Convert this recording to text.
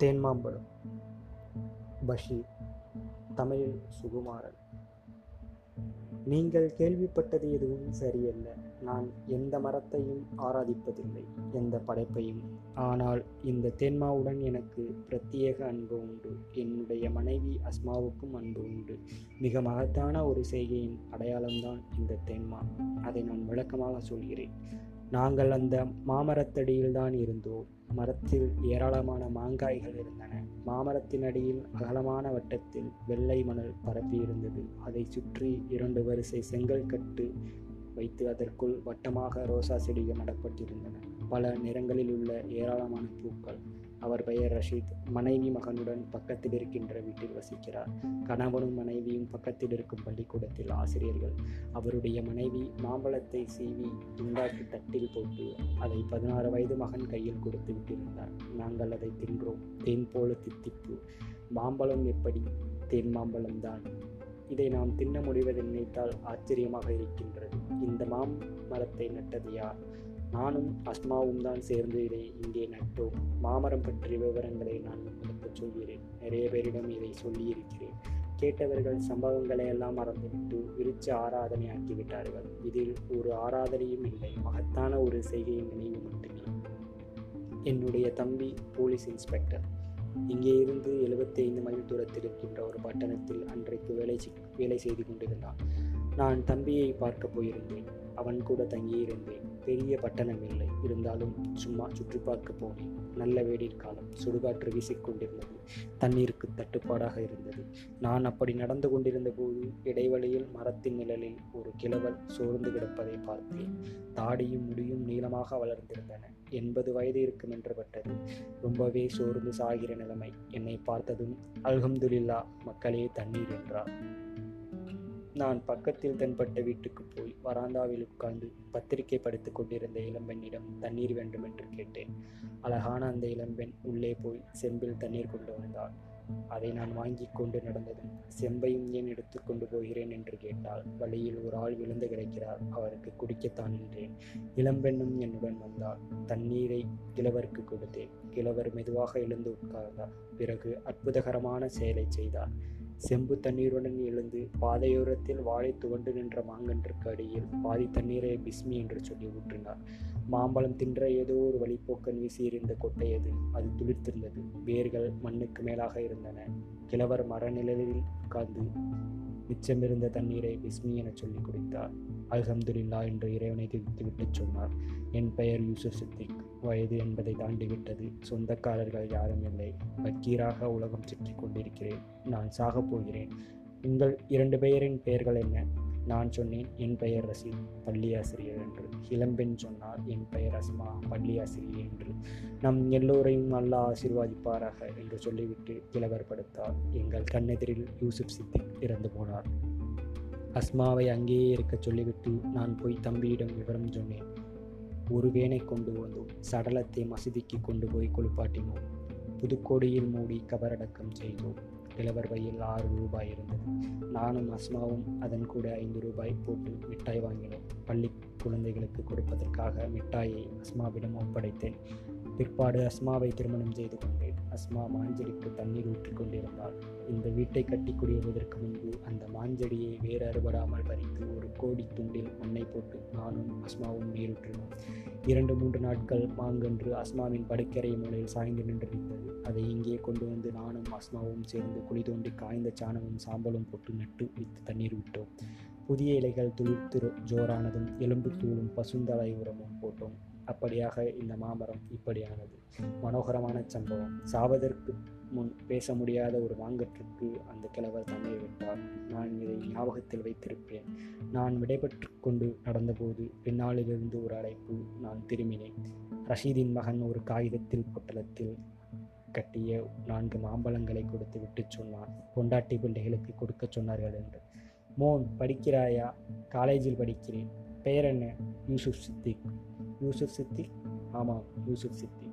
தேன்மாம்பழம் பஷீர் தமிழில் சுகுமாரன். நீங்கள் கேள்விப்பட்டது எதுவும் சரியல்ல. நான் எந்த மரத்தையும் ஆராதிப்பதில்லை எந்த படைப்பையும். ஆனால் இந்த தேன்மாவுடன் எனக்கு பிரத்யேக அன்பு உண்டு. என்னுடைய மனைவி அஸ்மாவுக்கும் அன்பு உண்டு. மிக மகத்தான ஒரு செய்கையின் அடையாளம்தான் இந்த தேன்மா. அதை நான் விளக்கமாக சொல்கிறேன். நாங்கள் அந்த மாமரத்தடியில்தான் இருந்தோம். மரத்தில் ஏராளமான மாங்காய்கள் இருந்தன. மாமரத்தின் அடியில் அகலமான வட்டத்தில் வெள்ளை மணல் பரப்பி இருந்தது அதை சுற்றி இரண்டு வரிசை செங்கல் கட்டு வைத்து அதற்குள் வட்டமாக ரோசா செடிகள் நடப்பட்டிருந்தன. பல நிறங்களில் உள்ள ஏராளமான பூக்கள். அவர் பெயர் ரஷீத். மனைவி மகனுடன் பக்கத்தில் இருக்கின்ற வீட்டில் வசிக்கிறார். கணவனும் மனைவியும் பக்கத்தில் இருக்கும் பள்ளிக்கூடத்தில் ஆசிரியர்கள். அவருடைய மனைவி மாம்பழத்தை சீவி துண்டாக்கி தட்டில் போட்டு அதை பதினாறு வயது மகன் கையில் கொடுத்து விட்டிருந்தார். நாங்கள் அதை தின்றோம். தேன் போல தித்திப்பு. மாம்பழம் எப்படி? தேன் மாம்பழம் தான். இதை நாம் தின்ன முடிவதை நினைத்தால் ஆச்சரியமாக இருக்கின்றது. இந்த மாம் மரத்தை நட்டது யார்? நானும் அஸ்மாவும் தான் சேர்ந்து இதை இங்கே நட்டோம். மாமரம் பற்றிய விவரங்களை நான் உங்களுக்கு சொல்கிறேன். நிறைய பேரிடம் இதை சொல்லியிருக்கிறேன். கேட்டவர்கள் சம்பவங்களை எல்லாம் மறந்துவிட்டு விருச்ச ஆராதனை ஆக்கிவிட்டார்கள். இதில் ஒரு ஆராதனையும் இல்லை மகத்தான ஒரு செய்கையின் நினைவு மட்டுமே. என்னுடைய தம்பி போலீஸ் இன்ஸ்பெக்டர். இங்கே இருந்து எழுபத்தி ஐந்து மைல் தூரத்தில் இருக்கின்ற ஒரு பட்டணத்தில் அன்றைக்கு வேலை வேலை செய்து கொண்டிருந்தான். நான் தம்பியை பார்க்க போயிருந்தேன். அவன் கூட தங்கியிருந்தேன். பெரிய பட்டணம் இல்லை. இருந்தாலும் சும்மா சுற்றி பார்க்க போனேன். நல்ல வேடிர் காலம். சுடுகாற்று வீசிக்கொண்டிருந்தது. தண்ணீருக்கு தட்டுப்பாடாக இருந்தது. நான் அப்படி நடந்து கொண்டிருந்த போது இடைவெளியில் மரத்தின் நிழலில் ஒரு கிழவல் சோர்ந்து கிடப்பதை பார்த்தேன். தாடியும் முடியும் நீளமாக வளர்ந்திருந்தன. எண்பது வயது இருக்கும் என்று பட்டது. ரொம்பவே சோர்ந்து சாகிற நிலைமை. என்னை பார்த்ததும் அல்ஹம்துலில்லா மக்களே தண்ணீர் என்றார். நான் பக்கத்தில் தென்பட்ட வீட்டுக்கு போய் வராந்தாவில் உட்கார்ந்து பத்திரிகை படித்துக் கொண்டிருந்த இளம்பெண்ணிடம் தண்ணீர் வேண்டும் என்று கேட்டேன். அழகான அந்த இளம்பெண் உள்ளே போய் செம்பில் தண்ணீர் கொண்டு வந்தாள். அதை நான் வாங்கி கொண்டு நடந்ததும் செம்பையும் ஏன் எடுத்துக்கொண்டு போகிறேன் என்று கேட்டால் வழியில் ஒரு ஆள் விழுந்து கிடைக்கிறார். அவருக்கு குடிக்கத்தான் என்றேன் இளம்பெண்ணும் என்னுடன் வந்தாள். தண்ணீரை கிழவருக்கு கொடுத்தேன். கிழவர் மெதுவாக எழுந்து உட்கார்ந்தார். பிறகு அற்புதகரமான செயலை செய்தார். செம்பு தண்ணீருடன் எழுந்து பாதையோரத்தில் வாழை துவண்டு நின்ற மாங்கன்றுக்கு அடியில் பாதி தண்ணீரை பிஸ்மி என்று சொல்லி ஊற்றினார். மாம்பழம் தின்ற ஏதோ ஒரு வழிப்போக்கன் வீசியிருந்த கொட்டையது அது. துளிர்த்திருந்தது. வேர்கள் மண்ணுக்கு மேலாக இருந்தன. கிழவர் மரநிலையில் உட்கார்ந்து மிச்சமிருந்த தண்ணீரை பிஸ்மி என சொல்லி குடித்தார். அல்ஹம்துலில்லா என்று இறைவனை துதித்துவிட்டு சொன்னார். என் பெயர் யூசுப் சித்திக். வயது என்பதை தாண்டிவிட்டது. சொந்தக்காரர்கள் யாரும் இல்லை. வக்கீராக உலகம் சுற்றி கொண்டிருக்கிறேன். நான் சாகப் போகிறேன். உங்கள் இரண்டு பெயரின் பெயர்கள் என்ன? நான் சொன்னேன் என் பெயர் ரசீத் பள்ளியாசிரியர் என்று. இளம்பெண் சொன்னார் என் பெயர் அஸ்மா பள்ளியாசிரியர் என்று. நம் எல்லோரையும் நல்லா ஆசிர்வாதிப்பாராக என்று சொல்லிவிட்டு கிழவர் படுத்தார். எங்கள் கண்ணெதிரில் யூசுப் சித்திக் இறந்து போனார். அஸ்மாவை அங்கேயே இருக்க சொல்லிவிட்டு நான் போய் தம்பியிடம் விவரம் சொன்னேன். ஒரு வேனை கொண்டு வந்தோம் சடலத்தை மசூதிக்கு கொண்டு போய் குளிப்பாட்டினோம். புதுக்கோடியில் மூடி கபரடக்கம் செய்தோம். கிழவர் பையில் ஆறு ரூபாய் இருந்தது நானும் அஸ்மாவும் அதன் கூட ஐந்து ரூபாய் போட்டு மிட்டாய் வாங்கினோம். பள்ளி குழந்தைகளுக்கு கொடுப்பதற்காக மிட்டாயை அஸ்மாவிடம் ஒப்படைத்தேன். பிற்பாடு அஸ்மாவை திருமணம் செய்து கொண்டேன். அஸ்மா மாஞ்செடிக்கு தண்ணீர் ஊற்றி கொண்டிருந்தாள். இந்த வீட்டை கட்டி குடியிருவதற்கு முன்பு அந்த மாஞ்செடியை வேறு அறுபடாமல் பறித்து ஒரு கோடி துண்டில் மண்ணை போட்டு நானும் அஸ்மாவும் நீரூற்றினோம். இரண்டு மூன்று நாட்கள் மாங்கன்று அஸ்மாவின் படுக்கரை மூலையில் சாய்ந்து நின்றிருந்தது அதை இங்கே கொண்டு வந்து நானும் அஸ்மாவும் சேர்ந்து குழி தோண்டி காய்ந்த சாணமும் சாம்பலும் போட்டு நட்டு வைத்து தண்ணீர் விட்டோம் புதிய இலைகள் துளிர்த்து ஜோரானதும் எலும்பு தூளும் பசுந்தலை உரமும் போட்டோம். அப்படியாக இந்த மாமரம் இப்படியானது. மனோகரமான சம்பவம். சாவதற்கு முன் பேச முடியாத ஒரு வாங்கற்றுக்கு அந்த கிழவர் தன்னை விட்டார். நான் இதை ஞாபகத்தில் வைத்திருப்பேன். நான் விடைபெற்று கொண்டு நடந்தபோது பின்னாளிலிருந்து ஒரு அழைப்பு நான் திரும்பினேன். ரஷீதின் மகன் ஒரு காகிதத்தில் பொட்டலத்தில் கட்டிய நான்கு மாம்பழங்களை கொடுத்து விட்டு சொன்னான். பொண்டாட்டி பிள்ளைகளுக்கு கொடுக்க சொன்னார்கள் என்று. மோன் படிக்கிறாயா? காலேஜில் படிக்கிறேன். பெயர் என்ன? யூசுப் சித்திக். யூசுப் சித்திக் ஆமாம் யூசுப் சித்திக்.